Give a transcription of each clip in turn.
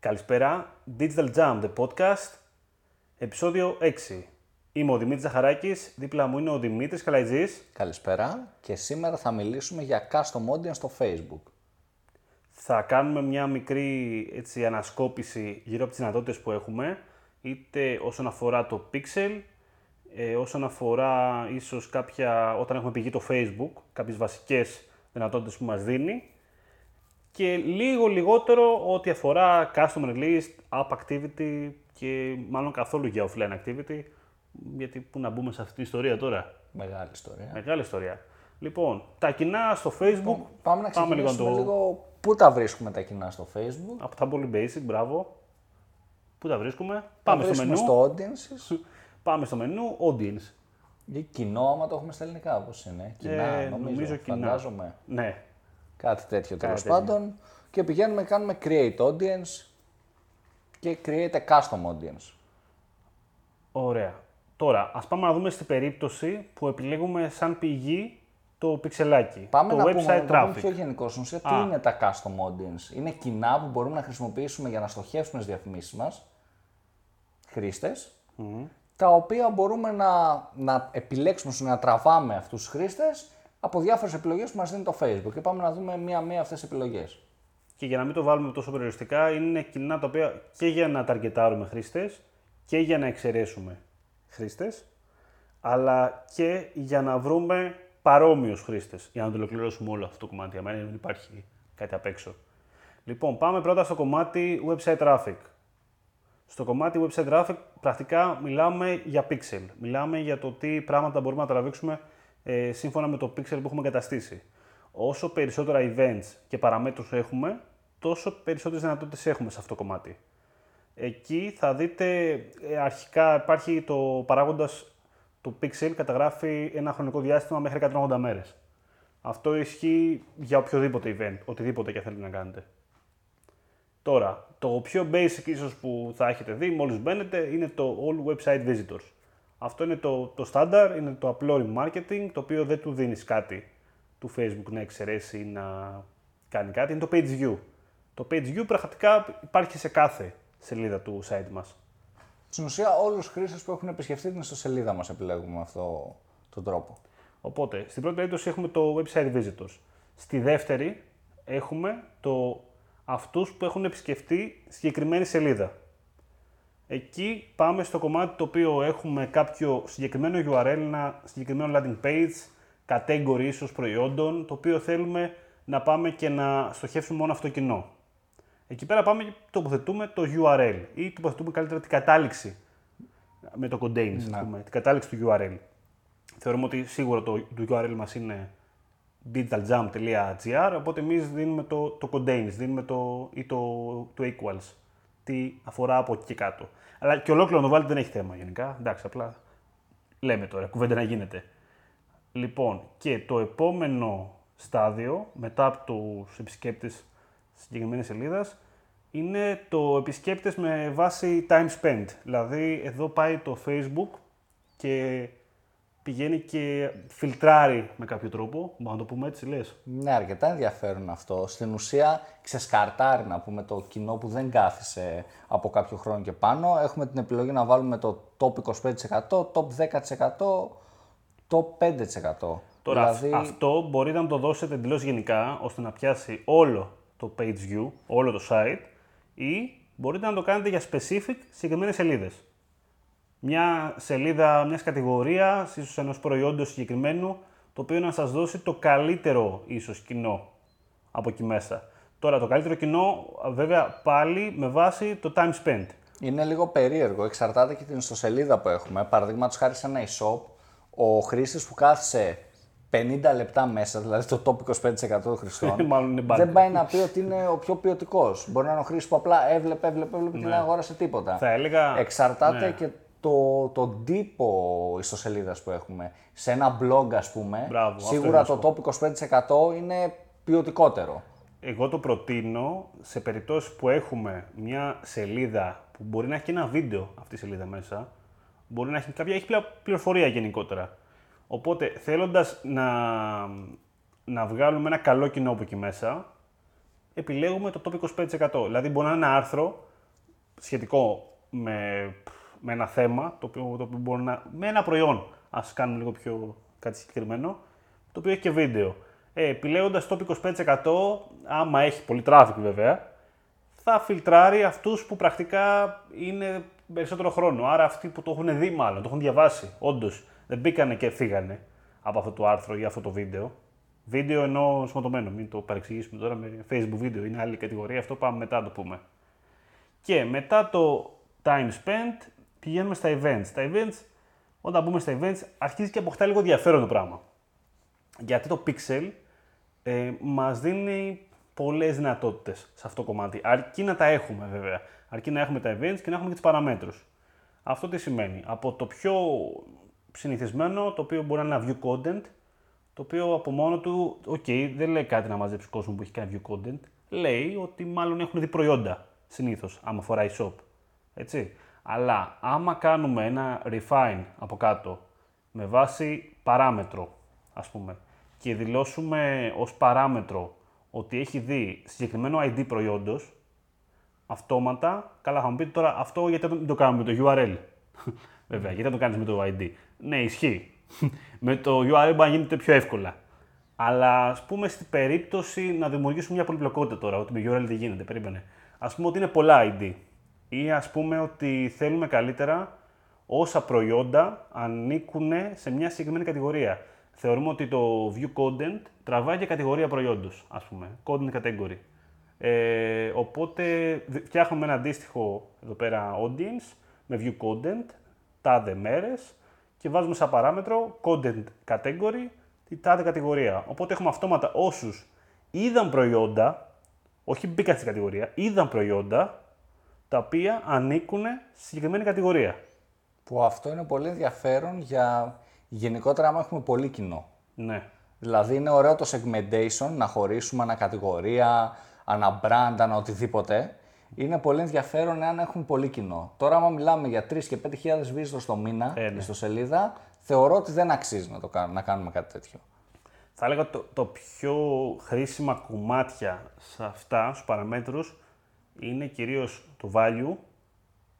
Καλησπέρα, Digital Jam, the podcast, επεισόδιο 6. Είμαι ο Δημήτρης Ζαχαράκης, δίπλα μου είναι ο Δημήτρης Καλαϊτζής. Καλησπέρα και σήμερα θα μιλήσουμε για custom audience στο Facebook. Θα κάνουμε μια μικρή έτσι, ανασκόπηση γύρω από τις δυνατότητες που έχουμε, είτε όσον αφορά το Pixel, ε, όσον αφορά ίσως κάποια, όταν έχουμε πηγεί το Facebook, κάποιες βασικές δυνατότητες που μας δίνει και λίγο λιγότερο ό,τι αφορά customer list, app activity και μάλλον καθόλου για offline activity, γιατί πού να μπούμε σε αυτή την ιστορία τώρα; Μεγάλη ιστορία. Μεγάλη ιστορία. Λοιπόν, τα κοινά στο Facebook. Λοιπόν, πάμε να πάμε λίγο ξεκινήσουμε να λίγο, το... πού τα βρίσκουμε τα κοινά στο Facebook; Από τα πολύ basic, μπράβο. Πού τα βρίσκουμε; Τα πάμε στο βρίσκουμε μενού. στο audiences Πάμε στο μενού audience. ή κοινό, άμα το έχουμε στα ελληνικά όπως είναι. Κοινά, Ε, νομίζω, νομίζω κοινά. φαντάζομαι. Ναι. Κάτι τέτοιο τέλος τέτοιο. πάντων. Και πηγαίνουμε κάνουμε create audience και create a custom audience. Ωραία. Τώρα, ας πάμε να δούμε στην περίπτωση που επιλέγουμε σαν πηγή το πιξελάκι. Πάμε το να website πούμε, να το πούμε traffic. πιο γενικό. Στην ουσία, τι Α. είναι τα custom audience. Είναι κοινά που μπορούμε να χρησιμοποιήσουμε για να στοχεύσουμε στις διαφημίσεις μας, χρήστες, τα οποία μπορούμε να, να επιλέξουμε, ώστε να τραβάμε αυτούς τους χρήστες από διάφορες επιλογές που μας δίνει το Facebook. Και πάμε να δούμε μία-μία αυτές τις επιλογές. Και για να μην το βάλουμε τόσο περιοριστικά, είναι κοινά τα οποία και για να ταρκετάρουμε χρήστες και για να εξαιρέσουμε χρήστες, αλλά και για να βρούμε παρόμοιους χρήστες, για να το ολοκληρώσουμε όλο αυτό το κομμάτι, άμα δεν υπάρχει κάτι απ' έξω. Λοιπόν, πάμε πρώτα στο κομμάτι website traffic. Στο κομμάτι website traffic πρακτικά μιλάμε για pixel. Μιλάμε για το τι πράγματα μπορούμε να τραβήξουμε ε, σύμφωνα με το pixel που έχουμε καταστήσει. Όσο περισσότερα events και παραμέτρους έχουμε, τόσο περισσότερες δυνατότητες έχουμε σε αυτό το κομμάτι. Εκεί θα δείτε ε, αρχικά υπάρχει το παράγοντας το pixel καταγράφει ένα χρονικό διάστημα μέχρι 180 μέρες. Αυτό ισχύει για οποιοδήποτε event, οτιδήποτε και θέλετε να κάνετε. Τώρα, το πιο basic ίσως που θα έχετε δει μόλις μπαίνετε είναι το All Website Visitors. Αυτό είναι το, το standard, είναι το απλό remarketing, το οποίο δεν του δίνεις κάτι του Facebook να εξαιρέσει ή να κάνει κάτι. Είναι το Page View. Το Page View πραγματικά υπάρχει σε κάθε σελίδα του site μας. Στην ουσία, όλους τους χρήστες που έχουν επισκεφτεί την ιστοσελίδα μας επιλέγουμε με αυτόν τον τρόπο. Οπότε, στην πρώτη περίπτωση έχουμε το website visitors. Στη δεύτερη έχουμε το αυτούς που έχουν επισκεφτεί συγκεκριμένη σελίδα. Εκεί πάμε στο κομμάτι το οποίο έχουμε κάποιο συγκεκριμένο URL, ένα συγκεκριμένο landing page, category ίσως προϊόντων, το οποίο θέλουμε να πάμε και να στοχεύσουμε μόνο αυτό το κοινό. Εκεί πέρα πάμε και τοποθετούμε το URL ή τοποθετούμε καλύτερα την κατάληξη με το contains, ας πούμε, την κατάληξη του URL. Θεωρούμε ότι σίγουρα το, το URL μας είναι digitaljump.gr, οπότε εμείς δίνουμε το, το contains, δίνουμε το, ή το, το equals, τι αφορά από εκεί και κάτω. Αλλά και ολόκληρο να το βάλετε δεν έχει θέμα γενικά, εντάξει, απλά λέμε τώρα, κουβέντα να γίνεται. Λοιπόν, και το επόμενο στάδιο, μετά από τους επισκέπτες συγκεκριμένης σελίδας, είναι το επισκέπτες με βάση time spent. Δηλαδή, εδώ πάει το Facebook και πηγαίνει και φιλτράρει με κάποιο τρόπο, μπορούμε να το πούμε έτσι, λες. Ναι, αρκετά ενδιαφέρον αυτό. Στην ουσία ξεσκαρτάρει να πούμε το κοινό που δεν κάθισε από κάποιο χρόνο και πάνω. Έχουμε την επιλογή να βάλουμε το top 25%, top 10%, top 5%. Τώρα, δηλαδή, αυτό μπορείτε να το δώσετε εντελώς γενικά, ώστε να πιάσει όλο το page view, όλο το site, ή μπορείτε να το κάνετε για specific συγκεκριμένες σελίδες. Μια σελίδα μιας κατηγορίας, ίσως ενός προϊόντος συγκεκριμένου, το οποίο να σας δώσει το καλύτερο ίσως κοινό από εκεί μέσα. Τώρα, το καλύτερο κοινό, βέβαια, πάλι με βάση το time spent. Είναι λίγο περίεργο, εξαρτάται και την ιστοσελίδα που έχουμε. Παραδείγματος χάρη σε ένα e-shop, ο χρήστης που κάθισε 50 λεπτά μέσα, δηλαδή το top 25% των χρηστών, Μάλλον είναι bug. δεν πάει να πει ότι είναι ο πιο ποιοτικός. Μπορεί να είναι ο χρήστης που απλά έβλεπε, έβλεπε, έβλεπε και δεν αγόρασε τίποτα. Θα έλεγα. Εξαρτάται ναι. και το, τον τύπο ιστοσελίδας που έχουμε. Σε ένα blog, ας πούμε, Μπράβο, αυτό σίγουρα ήθελα το top 25% είναι ποιοτικότερο. Εγώ το προτείνω σε περιπτώσεις που έχουμε μια σελίδα που μπορεί να έχει και ένα βίντεο αυτή η σελίδα μέσα, μπορεί να έχει κάποια έχει πλέον πληροφορία γενικότερα. Οπότε θέλοντας να, να βγάλουμε ένα καλό κοινό από εκεί μέσα, επιλέγουμε το top 25%. Δηλαδή μπορεί να είναι ένα άρθρο σχετικό με, με ένα θέμα, το οποίο, το οποίο μπορεί να, με ένα προϊόν, ας κάνουμε λίγο πιο κάτι συγκεκριμένο, το οποίο έχει και βίντεο. Ε, επιλέγοντας top 25%, άμα έχει πολύ traffic βέβαια, θα φιλτράρει αυτούς που πρακτικά είναι περισσότερο χρόνο. Άρα αυτοί που το έχουν δει μάλλον, το έχουν διαβάσει, όντως δεν μπήκανε και φύγανε από αυτό το άρθρο ή αυτό το βίντεο. Βίντεο ενώ σωματωμένο, μην το παρεξηγήσουμε τώρα με Facebook βίντεο, είναι άλλη κατηγορία, αυτό πάμε μετά το πούμε. Και μετά το time spent πηγαίνουμε στα events. Τα events, όταν μπούμε στα events, αρχίζει και αποκτά λίγο ενδιαφέρον το πράγμα. Γιατί το Pixel ε, μας δίνει πολλές δυνατότητες σε αυτό το κομμάτι. Αρκεί να τα έχουμε βέβαια. Αρκεί να έχουμε τα events και να έχουμε και τις παραμέτρους. Αυτό τι σημαίνει. Από το πιο συνηθισμένο, το οποίο μπορεί να είναι ένα view content, το οποίο από μόνο του, OK, okay, δεν λέει κάτι να μαζέψει κόσμο που έχει κάνει view content. Λέει ότι μάλλον έχουν δει προϊόντα συνήθως, άμα αφορά e-shop. Έτσι. Αλλά άμα κάνουμε ένα refine από κάτω με βάση παράμετρο, ας πούμε, και δηλώσουμε ως παράμετρο ότι έχει δει συγκεκριμένο ID προϊόντος, αυτόματα, καλά θα μου πείτε τώρα αυτό γιατί δεν το κάνουμε με το URL. Βέβαια, γιατί δεν το κάνεις με το ID. Ναι, ισχύει. με το URL μπορεί να γίνεται πιο εύκολα. Αλλά ας πούμε στην περίπτωση να δημιουργήσουμε μια πολυπλοκότητα τώρα, ότι με URL δεν γίνεται, περίμενε. Α πούμε ότι είναι πολλά ID. Ή ας πούμε ότι θέλουμε καλύτερα όσα προϊόντα ανήκουν σε μια συγκεκριμένη κατηγορία. Θεωρούμε ότι το view content τραβάει και κατηγορία προϊόντος, ας πούμε, content category. Ε, οπότε φτιάχνουμε ένα αντίστοιχο εδώ πέρα audience με view content, τάδε μέρες και βάζουμε σαν παράμετρο content category τη τάδε κατηγορία. Οπότε έχουμε αυτόματα όσους είδαν προϊόντα, όχι μπήκαν στην κατηγορία, είδαν προϊόντα τα οποία ανήκουν στη συγκεκριμένη κατηγορία. Που αυτό είναι πολύ ενδιαφέρον για γενικότερα άμα έχουμε πολύ κοινό. Ναι. Δηλαδή είναι ωραίο το segmentation, να χωρίσουμε ανακατηγορία, ανα brand, ανα οτιδήποτε. Είναι πολύ ενδιαφέρον εάν έχουν πολύ κοινό. Τώρα, άμα μιλάμε για 3 και 5.000 visitors το μήνα ε, ναι. στο σελίδα, θεωρώ ότι δεν αξίζει να, το κάνουμε, να κάνουμε κάτι τέτοιο. Θα έλεγα το, το πιο χρήσιμα κομμάτια σε αυτά, στους παραμέτρους, είναι κυρίως το value,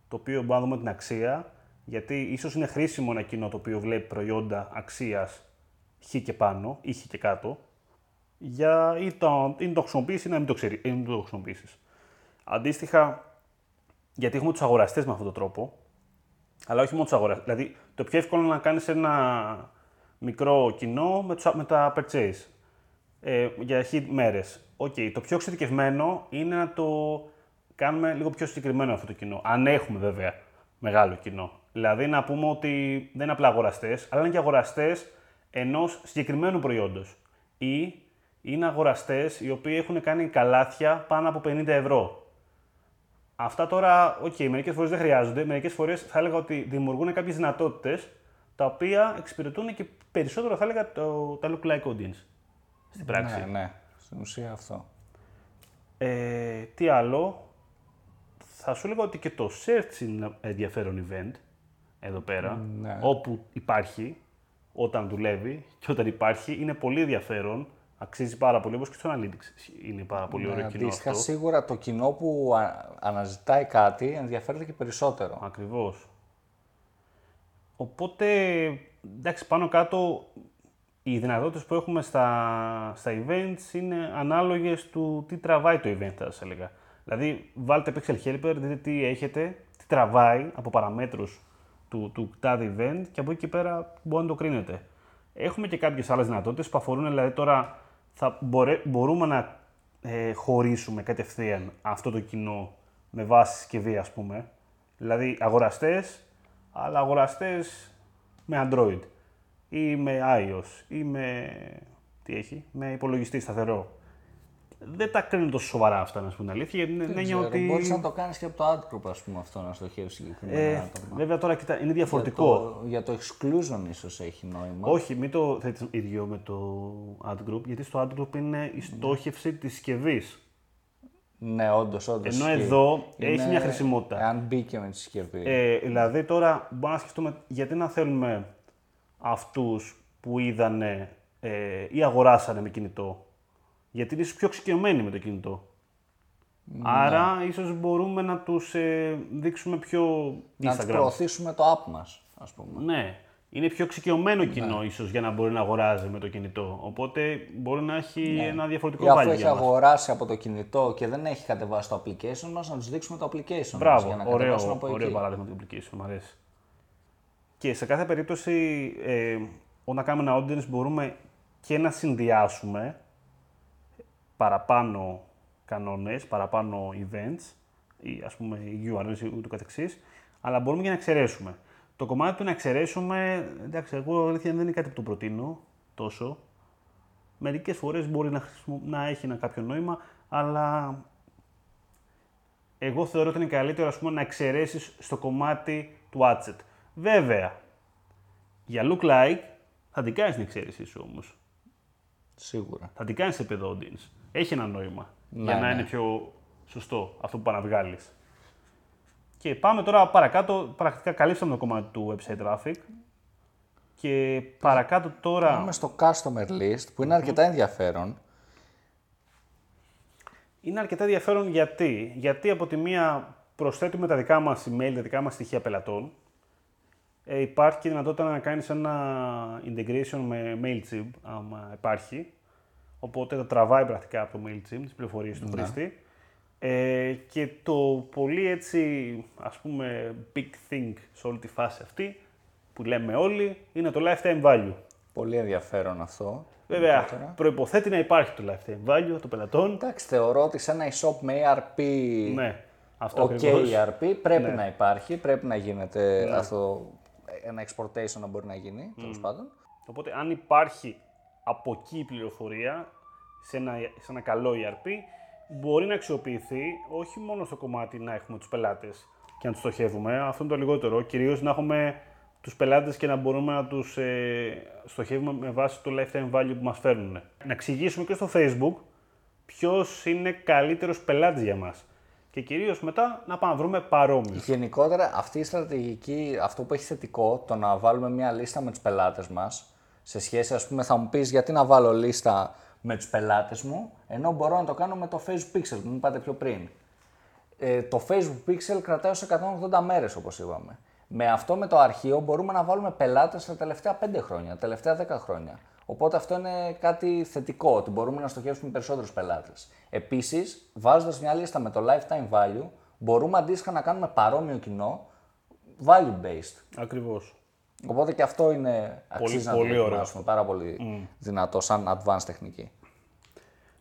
το οποίο μπορούμε να δούμε την αξία, γιατί ίσως είναι χρήσιμο ένα κοινό το οποίο βλέπει προϊόντα αξίας χ και πάνω ή χ και κάτω, για ή το, ή το χρησιμοποιήσεις ή να μην το, ξέρεις, ή να μην το χρησιμοποιήσεις. Αντίστοιχα, γιατί έχουμε τους αγοραστές με αυτόν τον τρόπο, αλλά όχι μόνο τους αγοραστές. Δηλαδή, το πιο εύκολο είναι να κάνεις ένα μικρό κοινό με, με τα purchase ε, για χ μέρες. Okay. Το πιο εξειδικευμένο είναι να το κάνουμε λίγο πιο συγκεκριμένο αυτό το κοινό. Αν έχουμε βέβαια μεγάλο κοινό. Δηλαδή να πούμε ότι δεν είναι απλά αγοραστές, αλλά είναι και αγοραστές ενός συγκεκριμένου προϊόντος. Ή είναι αγοραστές οι οποίοι έχουν κάνει καλάθια πάνω από 50 ευρώ. Αυτά τώρα, OK, okay, μερικές φορές δεν χρειάζονται. Μερικές φορές θα έλεγα ότι δημιουργούν κάποιες δυνατότητες τα οποία εξυπηρετούν και περισσότερο, θα έλεγα, το, τα look like audience. Στην πράξη. Ναι, ναι. Στην ουσία αυτό. Ε, τι άλλο; Θα σου έλεγα ότι και το search είναι ενδιαφέρον event εδώ πέρα. Ναι. Όπου υπάρχει, όταν δουλεύει και όταν υπάρχει, είναι πολύ ενδιαφέρον Αξίζει πάρα πολύ, όπως και στο Analytics είναι πάρα πολύ ωραίο ναι, κοινό αυτό. σίγουρα το κοινό που αναζητάει κάτι ενδιαφέρεται και περισσότερο. Ακριβώς. Οπότε, εντάξει, πάνω κάτω οι δυνατότητες που έχουμε στα, στα events είναι ανάλογες του τι τραβάει το event, θα σας έλεγα. Δηλαδή, βάλτε Pixel Helper, δείτε τι έχετε, τι τραβάει από παραμέτρους του, του τάδε event και από εκεί και πέρα μπορεί να το κρίνετε. Έχουμε και κάποιες άλλες δυνατότητες που αφορούν δηλαδή τώρα θα μπορούμε να ε, χωρίσουμε κατευθείαν αυτό το κοινό με βάση συσκευή, ας πούμε. Δηλαδή αγοραστές, αλλά αγοραστές με Android ή με iOS ή με, τι έχει, με υπολογιστή σταθερό δεν τα κρίνουν τόσο σοβαρά αυτά, να σου πούμε αλήθεια. Γιατί δεν ξέρω, ότι. Μπορείς να το κάνεις και από το ad group, ας πούμε, αυτό να στοχεύει συγκεκριμένα ε, άτομα. Βέβαια τώρα κοιτά, είναι διαφορετικό. Για το, για το exclusion ίσως έχει νόημα. Όχι, μην το θέτεις ίδιο με το ad group, γιατί στο ad group είναι η στόχευση της συσκευής. Ναι, όντως, όντως. Ενώ εδώ είναι... έχει μια χρησιμότητα. Αν μπήκε με τη συσκευή. Ε, δηλαδή τώρα μπορούμε να σκεφτούμε γιατί να θέλουμε αυτούς που είδανε ε, ή αγοράσανε με κινητό γιατί είσαι πιο εξοικειωμένοι με το κινητό. Άρα ίσως μπορούμε να τους ε, δείξουμε πιο Να τους Instagram. προωθήσουμε το app μας, ας πούμε. Ναι. Είναι πιο εξοικειωμένο Ναι. κοινό ίσως για να μπορεί να αγοράζει με το κινητό. Οπότε μπορεί να έχει ένα διαφορετικό Ή αφού value έχει για μας. αγοράσει από το κινητό και δεν έχει κατεβάσει το application μας, να τους δείξουμε το application μας Μπράβο, για να ωραίο, κατεβάσουν από ωραίο εκεί. παράδειγμα του application, μου αρέσει. Και σε κάθε περίπτωση, ε, όταν κάνουμε ένα audience, μπορούμε και να συνδυάσουμε παραπάνω κανόνες, παραπάνω events, ή ας πούμε URLs ή ούτω καθεξής, αλλά μπορούμε και να εξαιρέσουμε. Το κομμάτι του να εξαιρέσουμε, εντάξει, εγώ αλήθεια δεν είναι κάτι που το προτείνω τόσο. Μερικές φορές μπορεί να, χρησιμο- να έχει ένα κάποιο νόημα, αλλά εγώ θεωρώ ότι είναι καλύτερο ας πούμε, να εξαιρέσεις στο κομμάτι του adset. Βέβαια, για look like θα την κάνεις την εξαίρεσή σου όμως. Σίγουρα. Θα την κάνεις σε επίπεδο audience. Έχει ένα νόημα Ναι, για να ναι. είναι πιο σωστό αυτό που πάνε να βγάλει. Και πάμε τώρα παρακάτω. Πρακτικά καλύψαμε το κομμάτι του website traffic. Και παρακάτω τώρα. Πάμε στο customer list που είναι αρκετά ενδιαφέρον. Είναι αρκετά ενδιαφέρον γιατί. Γιατί από τη μία προσθέτουμε τα δικά μας email, τα δικά μας στοιχεία πελατών. Ε, υπάρχει και δυνατότητα να κάνεις ένα integration με MailChimp, άμα υπάρχει. Οπότε τα τραβάει πρακτικά από το MailChimp, τις πληροφορίες του χρήστη. Ε, και το πολύ έτσι, ας πούμε, big thing σε όλη τη φάση αυτή, που λέμε όλοι, είναι το lifetime value. Πολύ ενδιαφέρον αυτό. Βέβαια, προϋποθέτει να υπάρχει το lifetime value των πελατών. Εντάξει, θεωρώ ότι σε ένα e-shop με ERP, Ναι, αυτό OK ακριβώς. ERP, πρέπει να υπάρχει, πρέπει να γίνεται αυτό, ένα exportation να μπορεί να γίνει, τέλος πάντων. Οπότε, αν υπάρχει από εκεί η πληροφορία σε ένα, σε ένα καλό ERP, μπορεί να αξιοποιηθεί όχι μόνο στο κομμάτι να έχουμε τους πελάτες και να τους στοχεύουμε, αυτό είναι το λιγότερο, κυρίως να έχουμε τους πελάτες και να μπορούμε να τους ε, στοχεύουμε με βάση το lifetime value που μας φέρνουν. Να εξηγήσουμε και στο Facebook ποιος είναι καλύτερος πελάτης για μας. Και κυρίως μετά να πάμε να βρούμε παρόμοιους. Γενικότερα αυτή η στρατηγική, αυτό που έχει θετικό, το να βάλουμε μια λίστα με τους πελάτες μας, σε σχέση ας πούμε θα μου πεις γιατί να βάλω λίστα με τους πελάτες μου, ενώ μπορώ να το κάνω με το Facebook Pixel που μου είπατε πιο πριν. Ε, το Facebook Pixel κρατάει ως 180 μέρες όπως είπαμε. Με αυτό με το αρχείο μπορούμε να βάλουμε πελάτες τα τελευταία 5 χρόνια, τα τελευταία 10 χρόνια. Οπότε αυτό είναι κάτι θετικό, ότι μπορούμε να στοχεύσουμε περισσότερους πελάτες. Επίσης, βάζοντας μια λίστα με το lifetime value, μπορούμε αντίστοιχα να κάνουμε παρόμοιο κοινό value based. Ακριβώς. Οπότε και αυτό είναι αξίζει να πολύ το ωραίο δοκιμάσουμε, πάρα πολύ δυνατό σαν advanced τεχνική.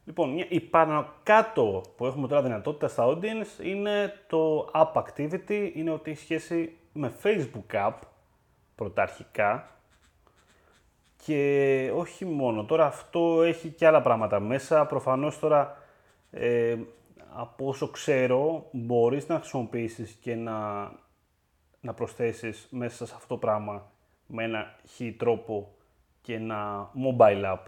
Λοιπόν, μια- η πάνω κάτω που έχουμε τώρα δυνατότητα στα audience είναι το app activity, είναι ότι έχει σχέση με Facebook app πρωταρχικά και όχι μόνο. Τώρα αυτό έχει και άλλα πράγματα μέσα. Προφανώς τώρα ε, από όσο ξέρω μπορείς να χρησιμοποιήσεις και να, να προσθέσεις μέσα σε αυτό το πράγμα με ένα χι τρόπο και ένα mobile app.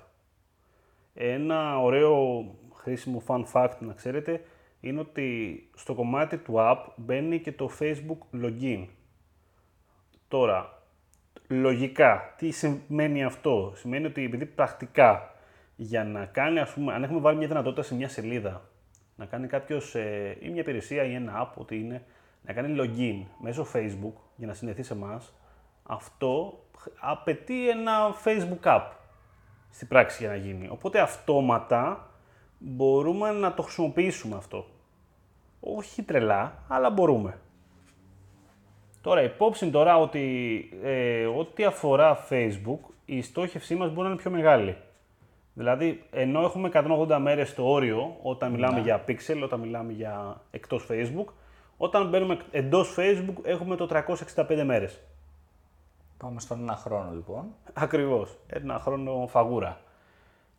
Ένα ωραίο χρήσιμο fun fact να ξέρετε είναι ότι στο κομμάτι του app μπαίνει και το Facebook login. Τώρα, λογικά, τι σημαίνει αυτό; Σημαίνει ότι επειδή πρακτικά για να κάνει, ας πούμε, αν έχουμε βάλει μια δυνατότητα σε μια σελίδα, να κάνει κάποιος ε, ή μια υπηρεσία ή ένα app, ό,τι είναι, να κάνει login μέσω Facebook για να συνδεθεί σε εμάς, αυτό απαιτεί ένα Facebook app στην πράξη για να γίνει. Οπότε αυτόματα μπορούμε να το χρησιμοποιήσουμε αυτό. Όχι τρελά, αλλά μπορούμε. Τώρα, υπόψη τώρα ότι ε, ό,τι αφορά Facebook, η στόχευσή μας μπορεί να είναι πιο μεγάλη. Δηλαδή, ενώ έχουμε 180 μέρες στο όριο, όταν μιλάμε για Pixel, όταν μιλάμε για εκτός Facebook, όταν μπαίνουμε εντός Facebook έχουμε το 365 μέρες. Πάμε στον ένα χρόνο λοιπόν. Ακριβώς. Ένα χρόνο φαγούρα.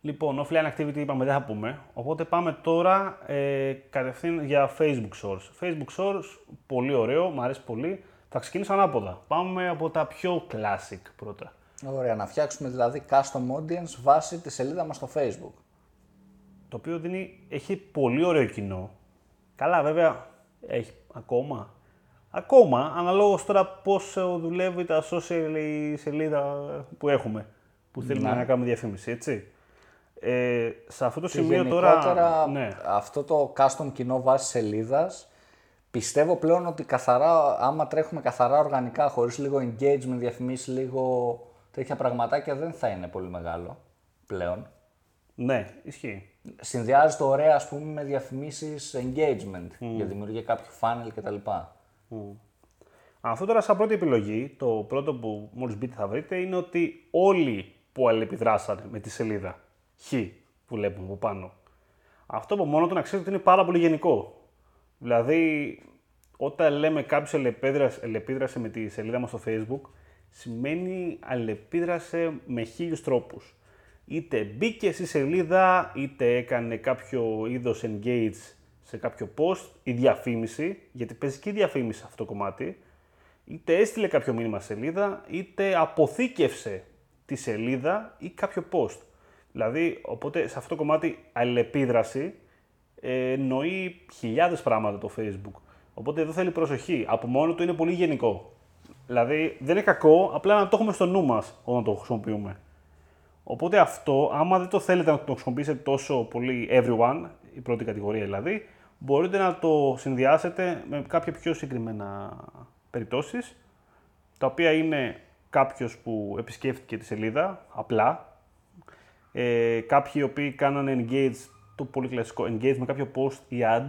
Λοιπόν, offline activity είπαμε δεν θα πούμε. Οπότε πάμε τώρα ε, κατευθείαν για Facebook Source. Facebook Source, πολύ ωραίο, μου αρέσει πολύ. Θα ξεκινήσω ανάποδα. Πάμε από τα πιο classic πρώτα. Ωραία, να φτιάξουμε δηλαδή custom audience βάσει τη σελίδα μας στο Facebook. Το οποίο δίνει, έχει πολύ ωραίο κοινό. Καλά, βέβαια, έχει ακόμα; Ακόμα, αναλόγως τώρα πώς ε, δουλεύει τα social η σελίδα που έχουμε, που θέλουμε να κάνουμε διαφήμιση, έτσι. Ε, σε αυτό το Και σημείο γενικότερα τώρα. Ναι. αυτό το custom κοινό βάση σελίδας πιστεύω πλέον ότι καθαρά, άμα τρέχουμε καθαρά οργανικά, χωρίς λίγο engagement, διαφημίσεις, λίγο τέτοια πραγματάκια δεν θα είναι πολύ μεγάλο πλέον. ναι, ισχύει. Συνδυάζεται ωραία ας πούμε με διαφημίσεις engagement για δημιουργία κάποιου funnel κτλ. Αυτό τώρα σαν πρώτη επιλογή, το πρώτο που μόλις μπείτε θα βρείτε είναι ότι όλοι που αλληλεπιδράσανε με τη σελίδα Χ που βλέπουμε από πάνω. Αυτό από μόνο του να ξέρετε ότι είναι πάρα πολύ γενικό. Δηλαδή, όταν λέμε κάποιος αλληλεπίδρασε, αλληλεπίδρασε με τη σελίδα μας στο facebook, σημαίνει αλληλεπίδρασε με χίλιους τρόπους. Είτε μπήκε στη σελίδα, είτε έκανε κάποιο είδος engage σε κάποιο post ή διαφήμιση, γιατί παίζει και η διαφήμιση σε αυτό το κομμάτι, είτε έστειλε κάποιο μήνυμα στη σελίδα, είτε αποθήκευσε τη σελίδα ή κάποιο post. Δηλαδή, οπότε σε αυτό το κομμάτι αλληλεπίδραση ε, εννοεί χιλιάδες πράγματα το Facebook. Οπότε εδώ θέλει προσοχή. Από μόνο του είναι πολύ γενικό. Δηλαδή, δεν είναι κακό, απλά να το έχουμε στο νου μας όταν το χρησιμοποιούμε. Οπότε αυτό, άμα δεν το θέλετε να το χρησιμοποιήσετε τόσο πολύ everyone, η πρώτη κατηγορία δηλαδή, μπορείτε να το συνδυάσετε με κάποια πιο συγκεκριμένα περιπτώσεις, τα οποία είναι κάποιος που επισκέφτηκε τη σελίδα, απλά, ε, κάποιοι οι οποίοι κάνανε engage, το πολύ κλασικό, engage με κάποιο post ή ad,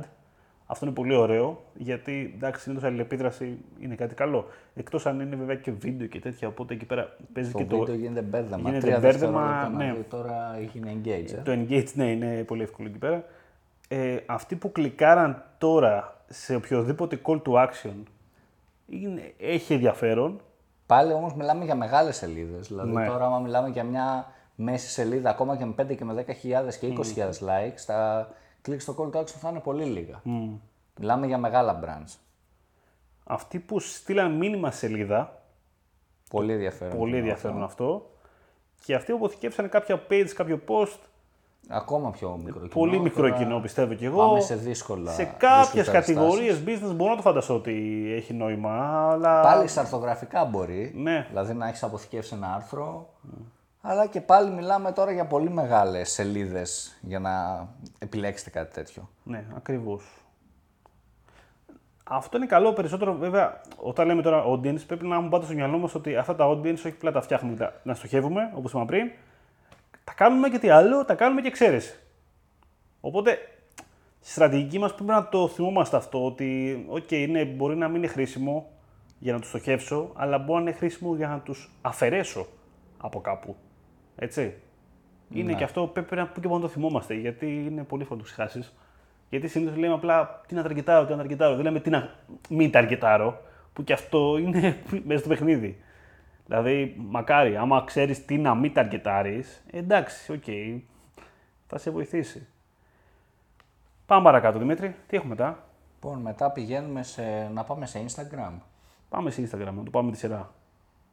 αυτό είναι πολύ ωραίο, γιατί εντάξει, συνήθως αλληλεπίδραση είναι κάτι καλό. Εκτός αν είναι βέβαια και βίντεο και τέτοια, οπότε εκεί πέρα παίζει Το και βίντεο το. γίνεται μπέρδεμα. γίνεται Τρία μπέρδεμα, δευτερόλεπτα να ναι. δει τώρα έγινε engage. Ε. Το engage, ναι, είναι πολύ εύκολο εκεί πέρα. Ε, αυτοί που κλικάραν τώρα σε οποιοδήποτε call to action είναι, έχει ενδιαφέρον. Πάλι όμως μιλάμε για μεγάλες σελίδες. Δηλαδή Ναι. τώρα άμα μιλάμε για μια μέση σελίδα ακόμα και με 5 και με 10.000 και 20.000 likes, τα κλικ στο call to action θα είναι πολύ λίγα. Μιλάμε για μεγάλα brands. Αυτοί που στείλαν μήνυμα σελίδα, Πολύ ενδιαφέρον. πολύ είναι ενδιαφέρον αυτό. Και αυτοί που αποθηκεύσαν κάποια page, κάποιο post, Ακόμα πιο μικρό κοινό. πολύ μικρό τώρα κοινό πιστεύω κι εγώ. Πάμε σε δύσκολα. σε κάποιες δύσκολες κατηγορίες business μπορώ να το φανταστώ ότι έχει νόημα, αλλά... Πάλι σε αρθογραφικά μπορεί. Ναι. Δηλαδή να έχεις αποθηκεύσει ένα άρθρο. Αλλά και πάλι μιλάμε τώρα για πολύ μεγάλες σελίδες για να επιλέξετε κάτι τέτοιο. Ναι, ακριβώς. Αυτό είναι καλό περισσότερο, βέβαια, όταν λέμε τώρα audience, πρέπει να έχουμε πάντα στο μυαλό μας ότι αυτά τα audience όχι απλά τα φτιάχνουμε τα- να στοχεύουμε, όπως είπαμε πριν, τα κάνουμε και τι άλλο, τα κάνουμε και εξαίρεση. Οπότε, στη στρατηγική μας πρέπει να το θυμόμαστε αυτό, ότι οκ, ναι, μπορεί να μην είναι χρήσιμο για να τους στοχεύσω, αλλά μπορεί να είναι χρήσιμο για να τους αφαιρέσω από κάπου. Έτσι. Είναι και αυτό πρέπει να, και να το θυμόμαστε, γιατί είναι πολύ εύκολο να το ξεχάσεις. Γιατί συνήθως λέμε απλά τι να ταργκετάρω, τι να ταργκετάρω. Δεν λέμε τι να μην ταργκετάρω, που και αυτό είναι μέσα στο παιχνίδι. Δηλαδή, μακάρι, άμα ξέρεις τι να μην ταργκετάρεις, εντάξει, οκ, θα σε βοηθήσει. Πάμε παρακάτω, Δημήτρη. Τι έχουμε μετά; Λοιπόν, μετά πηγαίνουμε σε, να πάμε σε Instagram. Πάμε σε Instagram, να το πάμε τη σειρά.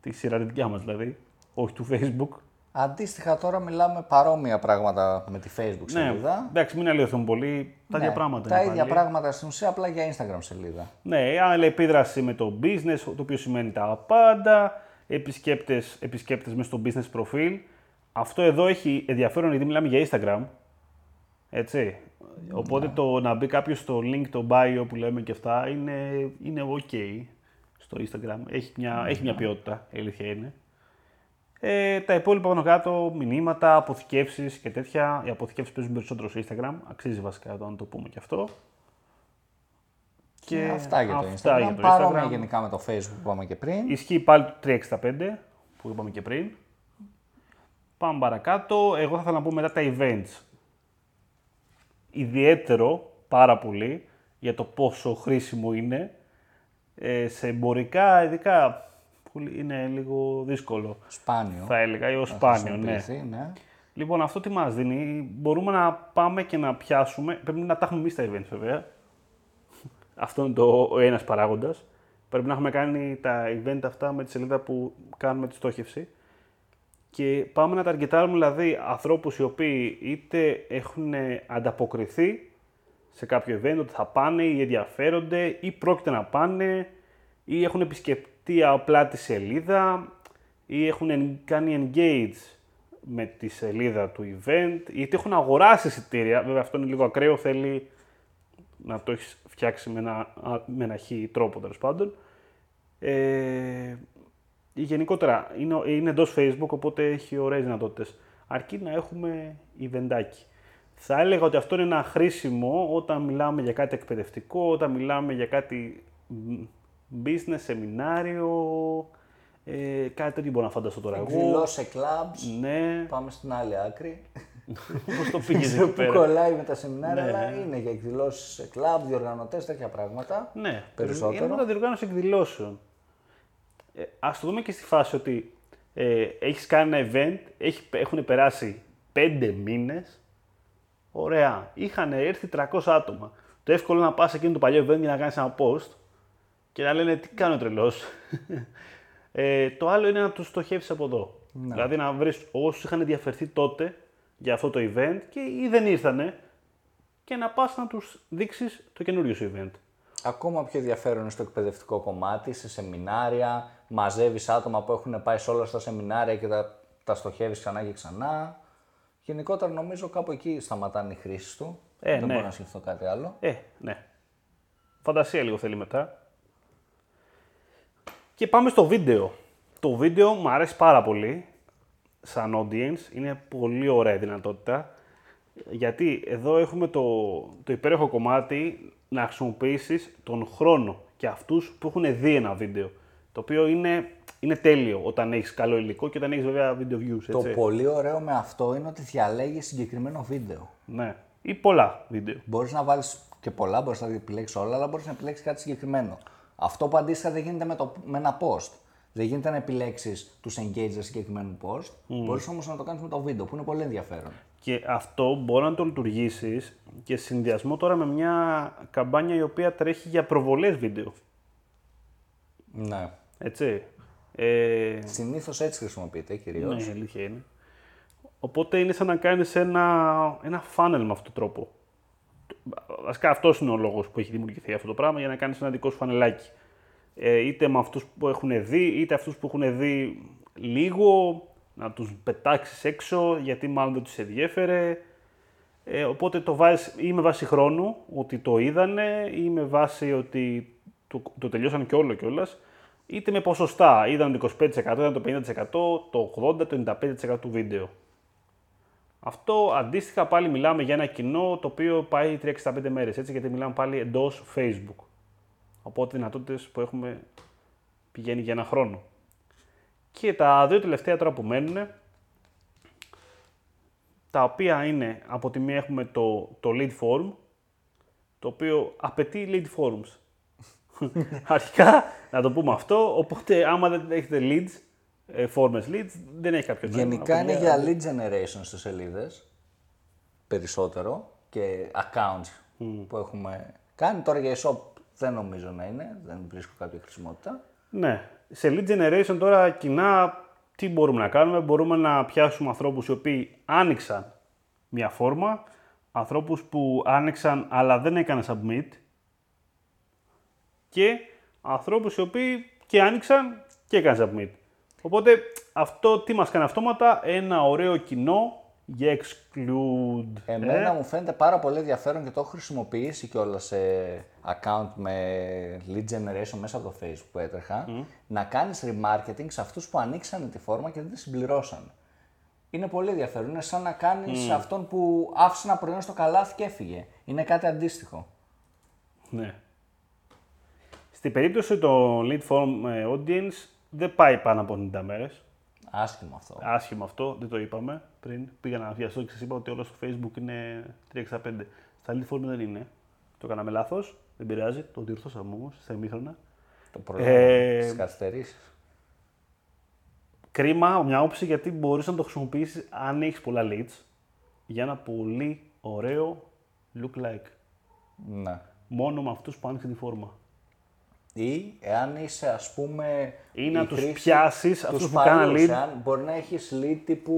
Τη σειρά τη δικιά μας δηλαδή, όχι του Facebook. Αντίστοιχα τώρα μιλάμε παρόμοια πράγματα με τη Facebook Ναι, σελίδα. εντάξει, μην αλλοιωθούν πολύ. Τα ίδια Ναι, πράγματα. Τα είναι ίδια πάλι. πράγματα στην ουσία, απλά για Instagram σελίδα. Ναι, αλληλεπίδραση με το business, το οποίο σημαίνει τα πάντα, επισκέπτες, επισκέπτες μέσα στο business προφίλ. Αυτό εδώ έχει ενδιαφέρον γιατί μιλάμε για Instagram, έτσι. Οπότε το να μπει κάποιος στο link, το bio που λέμε και αυτά, είναι, είναι ok στο Instagram. Έχει μια, έχει μια ποιότητα, η αλήθεια είναι. Ε, τα υπόλοιπα πάνω κάτω, μηνύματα, αποθηκεύσεις και τέτοια. Οι αποθηκεύσεις παίζουν περισσότερο στο Instagram, αξίζει βασικά εδώ να το πούμε και αυτό. Και αυτά για το αυτά Instagram. για το Παρόμοια Instagram. γενικά με το Facebook που είπαμε και πριν. Ισχύει πάλι το 365 που είπαμε και πριν. Πάμε παρακάτω. Εγώ θα ήθελα να πω μετά τα events. Ιδιαίτερο, πάρα πολύ, για το πόσο χρήσιμο είναι. Ε, σε εμπορικά, ειδικά, πολύ- είναι λίγο δύσκολο. Σπάνιο. Θα έλεγα, ή ως σπάνιο, ναι. χρησιμοποιηθεί, ναι. Λοιπόν, αυτό τι μας δίνει, μπορούμε να πάμε και να πιάσουμε, πρέπει να τα έχουμε εμείς τα events βέβαια. Αυτό είναι το, ο ένας παράγοντας. Πρέπει να έχουμε κάνει τα event αυτά με τη σελίδα που κάνουμε τη στόχευση. Και πάμε να ταργκετάρουμε δηλαδή ανθρώπους οι οποίοι είτε έχουν ανταποκριθεί σε κάποιο event ότι θα πάνε ή ενδιαφέρονται ή πρόκειται να πάνε ή έχουν επισκεφτεί απλά τη σελίδα ή έχουν εν- κάνει engage με τη σελίδα του event, είτε έχουν αγοράσει εισιτήρια. Βέβαια, αυτό είναι λίγο ακραίο, θέλει να το έχεις φτιάξει με ένα, α- με ένα χι τρόπο τέλος πάντων. Ε, γενικότερα είναι, είναι εντός Facebook, οπότε έχει ωραίες δυνατότητες. Αρκεί να έχουμε eventάκι. Θα έλεγα ότι αυτό είναι ένα χρήσιμο όταν μιλάμε για κάτι εκπαιδευτικό, όταν μιλάμε για κάτι μ, business, σεμινάριο, ε, κάτι τέτοιο μπορώ να φανταστώ τώρα εγώ. Εκδηλώσεις σε clubs. Ναι, Πάμε στην άλλη άκρη. πώς το πήγες Ξέρω εκεί που πέρα. κολλάει με τα σεμινάρια, Ναι. αλλά είναι για εκδηλώσεις σε κλαμπ, διοργανωτές, τέτοια πράγματα. Ναι, Περισσότερο. Είναι τα διοργάνωση εκδηλώσεων. Ε, ας το δούμε και στη φάση ότι ε, έχεις κάνει ένα event, έχει, έχουν περάσει πέντε μήνες, ωραία, είχαν έρθει 300 άτομα. Το εύκολο είναι να πας εκείνο το παλιό event για να κάνεις ένα post και να λένε τι κάνω τρελός. ε, το άλλο είναι να τους στοχεύσεις από εδώ. Δηλαδή να βρεις όσους είχαν ενδιαφερθεί τότε για αυτό το event και ή δεν ήρθανε και να πας να τους δείξεις το καινούριο σου event. Ακόμα πιο ενδιαφέρον είναι στο εκπαιδευτικό κομμάτι, σε σεμινάρια. Μαζεύεις άτομα που έχουν πάει σε όλα στα σεμινάρια και τα, τα στοχεύεις ξανά και ξανά. Γενικότερα νομίζω κάπου εκεί σταματάνε οι χρήσεις του. Ε, Δεν ναι. μπορώ να σκεφτώ κάτι άλλο. Ε, ναι. Φαντασία λίγο θέλει μετά. Και πάμε στο βίντεο. Το βίντεο μου αρέσει πάρα πολύ σαν audience. Είναι πολύ ωραία η δυνατότητα. Γιατί εδώ έχουμε το, το υπέροχο κομμάτι να χρησιμοποιήσεις τον χρόνο και αυτούς που έχουν δει ένα βίντεο. Το οποίο είναι, είναι τέλειο όταν έχεις καλό υλικό και όταν έχεις βέβαια video views, Το έτσι. πολύ ωραίο με αυτό είναι ότι διαλέγεις συγκεκριμένο βίντεο. Ναι. Ή πολλά βίντεο. Μπορείς να βάλεις και πολλά, μπορείς να επιλέξεις όλα, αλλά μπορείς να επιλέξεις κάτι συγκεκριμένο. Αυτό που αντίστοιχα δεν γίνεται με, το, με ένα post. Δεν γίνεται να επιλέξεις τους engagers συγκεκριμένου post. Mm. Μπορείς όμως να το κάνεις με το βίντεο που είναι πολύ ενδιαφέρον. Και αυτό μπορεί να το λειτουργήσεις και σε συνδυασμό τώρα με μια καμπάνια η οποία τρέχει για προβολές βίντεο. Ναι. Έτσι. Ε, Συνήθως έτσι χρησιμοποιείται κυρίως. ναι, η αλήθεια είναι. Οπότε είναι σαν να κάνεις ένα, ένα funnel με αυτόν τον τρόπο. Βασικά αυτός είναι ο λόγος που έχει δημιουργηθεί αυτό το πράγμα για να κάνεις ένα δικό σου φανελάκι. Ε, είτε με αυτούς που έχουν δει, είτε αυτούς που έχουν δει λίγο, να τους πετάξεις έξω γιατί μάλλον δεν τους ενδιέφερε. Ε, οπότε το βάζεις ή με βάση χρόνου, ότι το είδανε, ή με βάση ότι το, το τελειώσαν και όλο κιόλας, είτε με ποσοστά. Είδαν το 25%, είδαν το 50%, το 80%, το 95% του βίντεο. Αυτό αντίστοιχα πάλι μιλάμε για ένα κοινό το οποίο πάει 365 μέρες, έτσι, γιατί μιλάμε πάλι εντός Facebook. Οπότε οι δυνατότητες που έχουμε πηγαίνει για ένα χρόνο. Και τα δύο τελευταία τώρα που μένουν, τα οποία είναι, από τη μία έχουμε το, το lead form, το οποίο απαιτεί lead forms. Αρχικά, να το πούμε αυτό, οπότε άμα δεν έχετε leads, ε, forms leads, δεν έχει κάποιο νόημα. Γενικά Από τη είναι μία- για lead generation στις σελίδες, περισσότερο, και accounts που έχουμε κάνει. Τώρα για e-shop δεν νομίζω να είναι, δεν βρίσκω κάποια χρησιμότητα. Ναι. Σε lead generation τώρα κοινά τι μπορούμε να κάνουμε; Μπορούμε να πιάσουμε ανθρώπους οι οποίοι άνοιξαν μια φόρμα, ανθρώπους που άνοιξαν αλλά δεν έκαναν submit και ανθρώπους οι οποίοι και άνοιξαν και έκαναν submit. Οπότε αυτό τι μας κάνει αυτόματα, ένα ωραίο κοινό για exclude. Εμένα ε. μου φαίνεται πάρα πολύ ενδιαφέρον και το έχω χρησιμοποιήσει κιόλας σε account με lead generation μέσα από το Facebook που έτρεχα. Να κάνεις remarketing σε αυτούς που ανοίξανε τη φόρμα και δεν τη συμπληρώσαν. Είναι πολύ ενδιαφέρον. Είναι σαν να κάνεις αυτόν που άφησε ένα προϊόν στο καλάθι και έφυγε. Είναι κάτι αντίστοιχο. Ναι. Στην περίπτωση το lead form ε, audience δεν πάει πάνω από 90 μέρες. Άσχημο αυτό. Άσχημο αυτό, δεν το είπαμε πριν. Πήγα να βιαστώ και σας είπα ότι όλο στο Facebook είναι 365. Στα lead form δεν είναι. Το κάναμε λάθος. Δεν πειράζει. Το διορθώσαμε όμως στα ημίχρονα. Το προϊόν Ε, στις καθυστερήσεις. Κρίμα, μια όψη γιατί μπορείς να το χρησιμοποιήσεις αν έχεις πολλά leads για ένα πολύ ωραίο look like. Ναι. Μόνο με αυτούς που άνοιξαν τη φόρμα. Ή εάν είσαι ας πούμε... Ή να η τους χρήση- πιάσεις τους αυτούς που κάναν παλιούς, lead. εάν μπορεί να έχεις lead τύπου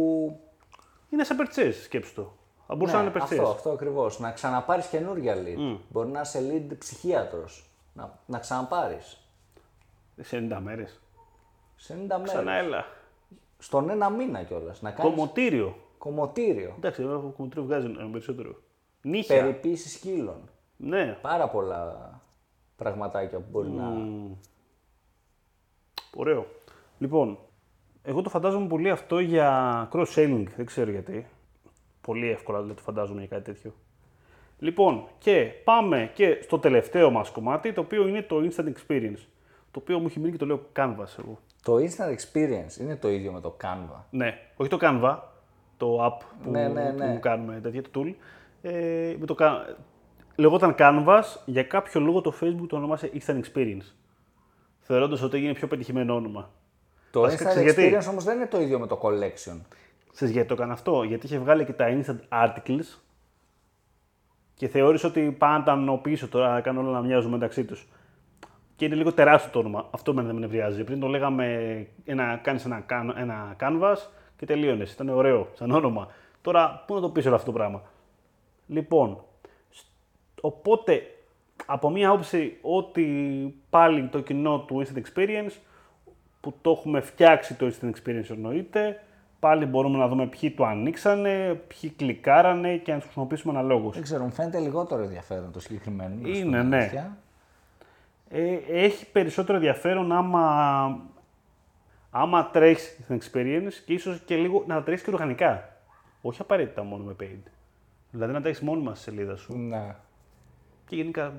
Είναι σαν purchase, σκέψου το. Θα μπορούσε να είναι purchase. Ναι, αυτό, αυτό ακριβώς. Να ξαναπάρεις καινούργια lead. Μπορεί να είσαι lead ψυχίατρος. Να, να ξαναπάρεις. Σε 90 μέρες. Σε 90 μέρες. Ξανά έλα. στον ένα μήνα κιόλας. Να κάνει Κομμωτήριο. κομμωτήριο. Εντάξει, εγώ κομμωτήριο βγάζει ένα περισσότερο. Νύχια. Περιποίησης σκύλων. Ναι. Πάρα πολλά πραγματάκια που μπορεί να. Ωραίο. Λοιπόν, εγώ το φαντάζομαι πολύ αυτό για cross-selling. Δεν ξέρω γιατί. Πολύ εύκολα δεν το φαντάζομαι για κάτι τέτοιο. Λοιπόν, και πάμε και στο τελευταίο μας κομμάτι, το οποίο είναι το Instant Experience. Το οποίο μου έχει μείνει και το λέω Canvas εγώ. Το instant experience είναι το ίδιο με το Canva. Ναι, όχι το Canva, το app που, Ναι, ναι, ναι. που κάνουμε τέτοια, το tool. Ε, με το, Ca- λεγόταν Canvas, για κάποιο λόγο το Facebook το ονομάσε Instant Experience. Θεωρώντας ότι έγινε πιο πετυχημένο όνομα. Το Βασικά, instant ξέρεις γιατί; experience όμως δεν είναι το ίδιο με το collection. Ξέρεις γιατί το έκανε αυτό, γιατί είχε βγάλει και τα instant articles και θεώρησε ότι πάνε να τα ενοποιήσω τώρα, να κάνουν όλα να μοιάζουν μεταξύ τους. Και είναι λίγο τεράστιο το όνομα. Αυτό με με νευριάζει. Πριν το λέγαμε ένα, κάνεις ένα, can- ένα canvas και τελείωνες. Ήταν ωραίο σαν όνομα. Τώρα πού να το πεις όλο αυτό το πράγμα; Λοιπόν, σ- οπότε από μία άποψη ότι πάλι το κοινό του Instant Experience που το έχουμε φτιάξει το Instant Experience εννοείται, πάλι μπορούμε να δούμε ποιοι το ανοίξανε, ποιοι κλικάρανε και να τους χρησιμοποιήσουμε αναλόγως. Δεν ξέρω, μου φαίνεται λιγότερο ενδιαφέρον το συγκεκριμένο. να σου πω Είναι, την ναι. αλήθεια. Ε, έχει περισσότερο ενδιαφέρον άμα, άμα τρέχεις την experience και ίσως και λίγο να τα τρέχεις και οργανικά. Όχι απαραίτητα μόνο με paid. Δηλαδή να τα έχεις μόνιμα στη σελίδα σου. Ναι. Και γενικά.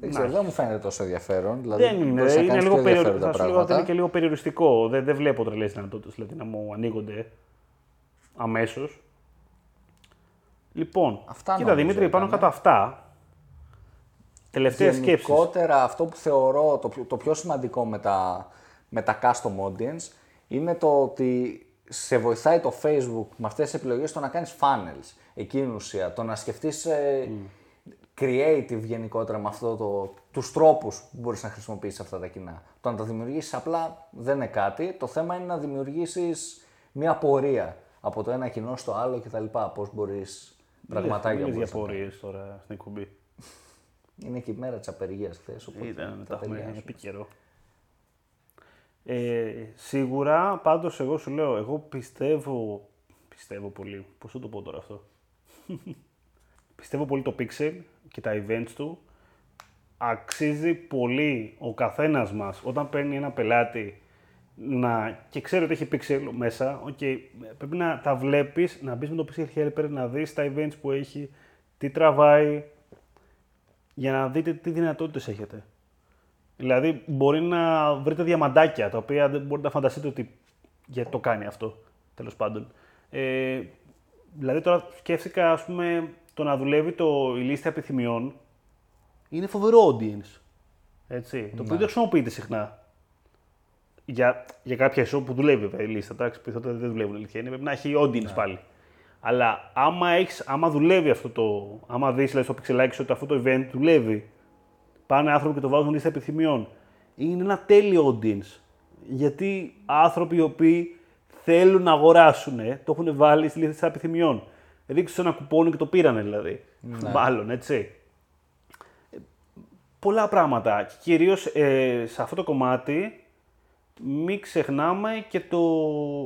Δεν να ξέρω, δεν μου φαίνεται τόσο ενδιαφέρον. Δηλαδή, Δεν είναι, μπορείς να είναι κάνεις λίγο, πιο περιοριστικό. ενδιαφέροντα θα σου λέγω ότι είναι πράγματα. και λίγο περιοριστικό. Δεν, δεν βλέπω τρελές δυνατότητες δηλαδή, να μου ανοίγονται αμέσως. Λοιπόν, Αυτά κοίτα νομίζω Δημήτρη, πάνω ήταν. κάτω αυτά. Τελευταία σκέψη. Γενικότερα αυτό που θεωρώ το πιο, το πιο σημαντικό με τα, με τα custom audience είναι το ότι σε βοηθάει το Facebook με αυτές τις επιλογές το να κάνεις funnels. Εκείνη η ουσία. Το να σκεφτείς ε, creative γενικότερα με αυτό το, τους τρόπους που μπορείς να χρησιμοποιήσεις αυτά τα κοινά. Το να τα δημιουργήσεις απλά δεν είναι κάτι. Το θέμα είναι να δημιουργήσεις μια πορεία από το ένα κοινό στο άλλο κτλ. Πώς μπορείς πραγματάκια Μιλείς μπορείς για να πορείε τώρα στην εκπομπή. Είναι και η μέρα της απεργίας χθες. Ήταν, τα έχουμε επίκαιρο. Ε, σίγουρα, πάντως εγώ σου λέω, εγώ πιστεύω, πιστεύω πολύ, πώς θα το πω τώρα αυτό; Πιστεύω πολύ το Pixel και τα events του. Αξίζει πολύ ο καθένας μας όταν παίρνει ένα πελάτη να, και ξέρει ότι έχει Pixel μέσα, okay, πρέπει να τα βλέπεις, να μπεις με το Pixel Helper, να δεις τα events που έχει, τι τραβάει, για να δείτε τι δυνατότητες έχετε. Δηλαδή, μπορεί να βρείτε διαμαντάκια, τα οποία δεν μπορείτε να φανταστείτε ότι γιατί το κάνει αυτό, τέλος πάντων. Ε, δηλαδή, τώρα σκέφτηκα, ας πούμε, το να δουλεύει το, η λίστα επιθυμιών είναι φοβερό audience. Έτσι, το οποίο δεν χρησιμοποιείται συχνά. Για, για κάποια show που δουλεύει βέβαια η λίστα, εντάξει, πιθανότατα δεν δουλεύουν αλήθεια είναι, πρέπει να έχει audience πάλι. Αλλά άμα, έχεις, άμα δουλεύει αυτό το. άμα δεις δηλαδή, στο πιξελάκι σου ότι αυτό το event δουλεύει, πάνε άνθρωποι και το βάζουν λίστα επιθυμιών. Είναι ένα τέλειο audience. Γιατί άνθρωποι οι οποίοι θέλουν να αγοράσουν, το έχουν βάλει στη λίστα επιθυμιών. Ρίξουν ένα κουπόνι και το πήρανε δηλαδή. Μάλλον, έτσι. Ε, Πολλά πράγματα. Και κυρίως ε, σε αυτό το κομμάτι μην ξεχνάμε και το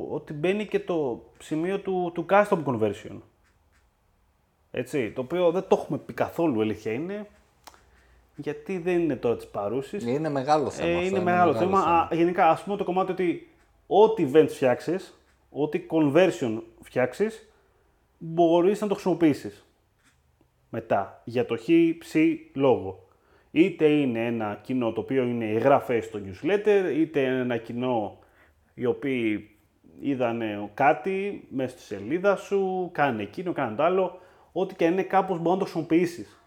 ότι μπαίνει και το σημείο του, του custom conversion. Έτσι, το οποίο δεν το έχουμε πει καθόλου, αλήθεια είναι, γιατί δεν είναι τώρα της παρούσης. Είναι μεγάλο θέμα. Ε, αυτό, είναι μεγάλο θέμα. Α, γενικά, ας πούμε το κομμάτι ότι ό,τι events φτιάξεις, ό,τι conversion φτιάξεις, μπορείς να το χρησιμοποιήσεις μετά για το χ, ψ λόγο. Είτε είναι ένα κοινό το οποίο είναι εγγραφές στο newsletter, είτε είναι ένα κοινό οι οποίοι είδανε κάτι μέσα στη σελίδα σου, κάνουν εκείνο, κάνουν το άλλο. Ό,τι και αν είναι κάπως μπορείς να το χρησιμοποιήσεις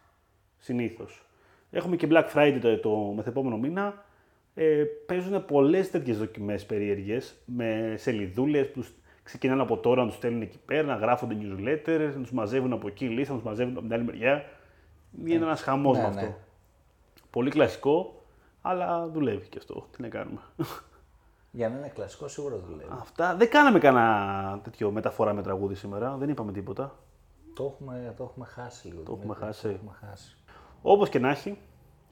συνήθως. Έχουμε και Black Friday το, το μεθεπόμενο μήνα. Ε, παίζουν πολλές τέτοιες δοκιμές περίεργες με σελιδούλες που ξεκινάνε από τώρα να τους στέλνουν εκεί πέρα, να γράφονται newsletters, να τους μαζεύουν από εκεί λίστα, να τους μαζεύουν από την άλλη μεριά. Είναι ένας χαμός ναι, με αυτό. ναι. Πολύ κλασικό, αλλά δουλεύει και αυτό. Τι να κάνουμε. Για να είναι κλασικό σίγουρα δουλεύει. Αυτά. Δεν κάναμε κανένα τέτοιο μεταφορά με τραγούδι σήμερα. Δεν είπαμε τίποτα. Το έχουμε, το έχουμε χάσει λίγο. Το έχουμε Δημήτρη, χάσει. Το έχουμε χάσει. Όπως και να έχει,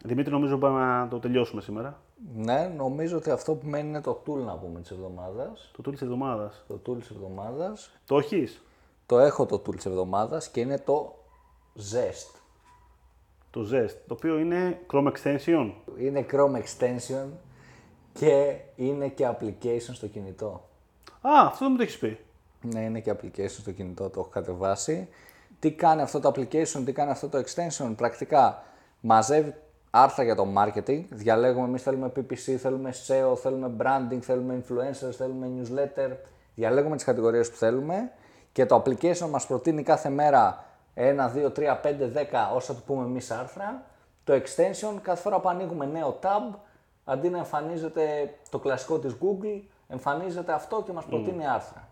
Δημήτρη, νομίζω πάμε να το τελειώσουμε σήμερα. Ναι, νομίζω ότι αυτό που μένει είναι το tool να πούμε της εβδομάδας. Το tool της εβδομάδας. Το tool της εβδομάδας. Το έχεις; Το έχω το tool της εβδομάδας και είναι το Zest. Το Zest, το οποίο είναι Chrome Extension. Είναι Chrome Extension και είναι και application στο κινητό. Α, αυτό δεν μου το έχεις πει. Ναι, είναι και application στο κινητό, το έχω κατεβάσει. Τι κάνει αυτό το application, τι κάνει αυτό το extension, πρακτικά μαζεύει άρθρα για το marketing, διαλέγουμε εμείς θέλουμε PPC, θέλουμε SEO, θέλουμε branding, θέλουμε influencers, θέλουμε newsletter, διαλέγουμε τις κατηγορίες που θέλουμε και το application μας προτείνει κάθε μέρα 1, 2, 3, 5, 10 όσα του πούμε εμείς άρθρα. Το extension κάθε φορά που ανοίγουμε νέο tab, αντί να εμφανίζεται το κλασικό της Google, εμφανίζεται αυτό και μας προτείνει άρθρα.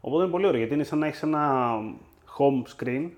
Οπότε είναι πολύ ωραίο γιατί είναι σαν να έχεις ένα home screen.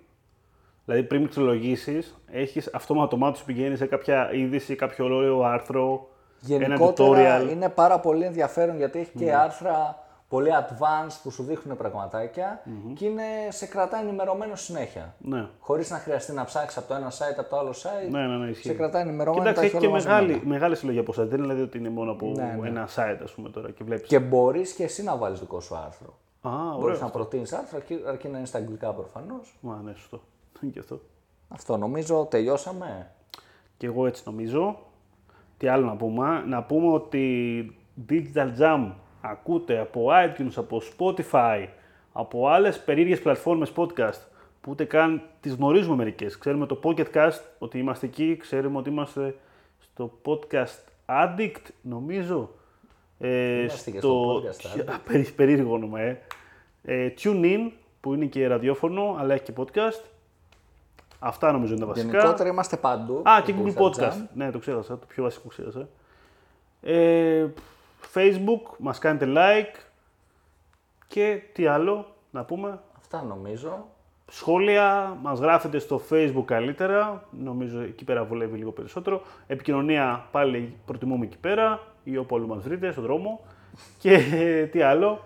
Δηλαδή πριν πληκτρολογήσει, έχεις αυτόματο σου πηγαίνεις σε κάποια είδηση, κάποιο ωραίο άρθρο, ένα Γενικότερα tutorial. είναι πάρα πολύ ενδιαφέρον γιατί έχει και άρθρα πολύ advanced που σου δείχνουν πραγματάκια και είναι, σε κρατάει ενημερωμένο συνέχεια. Ναι. Χωρίς να χρειαστεί να ψάξεις από το ένα site από το άλλο site. Ναι, ναι, ναι, ισχύει. Σε κρατάει ενημερωμένο. Κοιτάξτε, τα έχει και όλα μαζεμένα. μεγάλη, μεγάλη συλλογή από site. Δεν είναι δηλαδή ότι είναι μόνο από Ναι, ναι. ένα site, ας πούμε τώρα και βλέπεις. Και μπορείς και εσύ να βάλεις δικό σου άρθρο. Α, Μπορείς ωραίος. να προτείνεις άρθρο, αρκεί- αρκεί να είναι στα αγγλικά προφανώς. Μα, ναι, σωστό. Είναι και αυτό. Αυτό νομίζω τελειώσαμε. Και εγώ έτσι νομίζω. Τι άλλο να πούμε. Να πούμε ότι Digital Jam ακούτε από iTunes, από Spotify, από άλλες περίεργες πλατφόρμες podcast που ούτε καν τις γνωρίζουμε μερικές. Ξέρουμε το Pocketcast, ότι είμαστε εκεί. Ξέρουμε ότι είμαστε στο Podcast Addict, νομίζω. Ε, Είμαστε και στο Podcast Addict. Α, περί- περίεργο όνομα, ε. ε. TuneIn, που είναι και ραδιόφωνο, αλλά έχει και podcast. Αυτά νομίζω είναι τα βασικά. Γενικότερα είμαστε παντού. Α, και στο Google Digital Podcast. Jam. Ναι, το ξέχασα, το πιο βασικό ξέχασα. Ε, Facebook, μας κάνετε like και τι άλλο να πούμε; Αυτά νομίζω. Σχόλια μας γράφετε στο Facebook καλύτερα, νομίζω εκεί πέρα βολεύει λίγο περισσότερο. Επικοινωνία πάλι προτιμούμε εκεί πέρα ή όπου αλλού μας βρείτε, στον δρόμο. Και τι άλλο,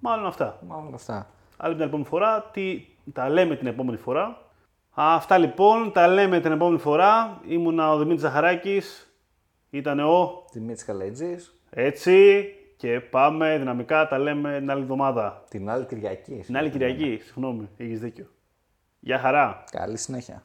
μάλλον αυτά. Μάλλον αυτά. Άλλη την επόμενη φορά, τι, τα λέμε την επόμενη φορά. Αυτά λοιπόν, τα λέμε την επόμενη φορά. Ήμουνα ο Δημήτρης Ζαχαράκης, ήταν ο Δημήτρης Καλέτζης. έτσι και πάμε δυναμικά, τα λέμε την άλλη εβδομάδα. Την άλλη Κυριακή. Την άλλη Κυριακή, συγγνώμη, έχεις δίκιο. Γεια χαρά. Καλή συνέχεια.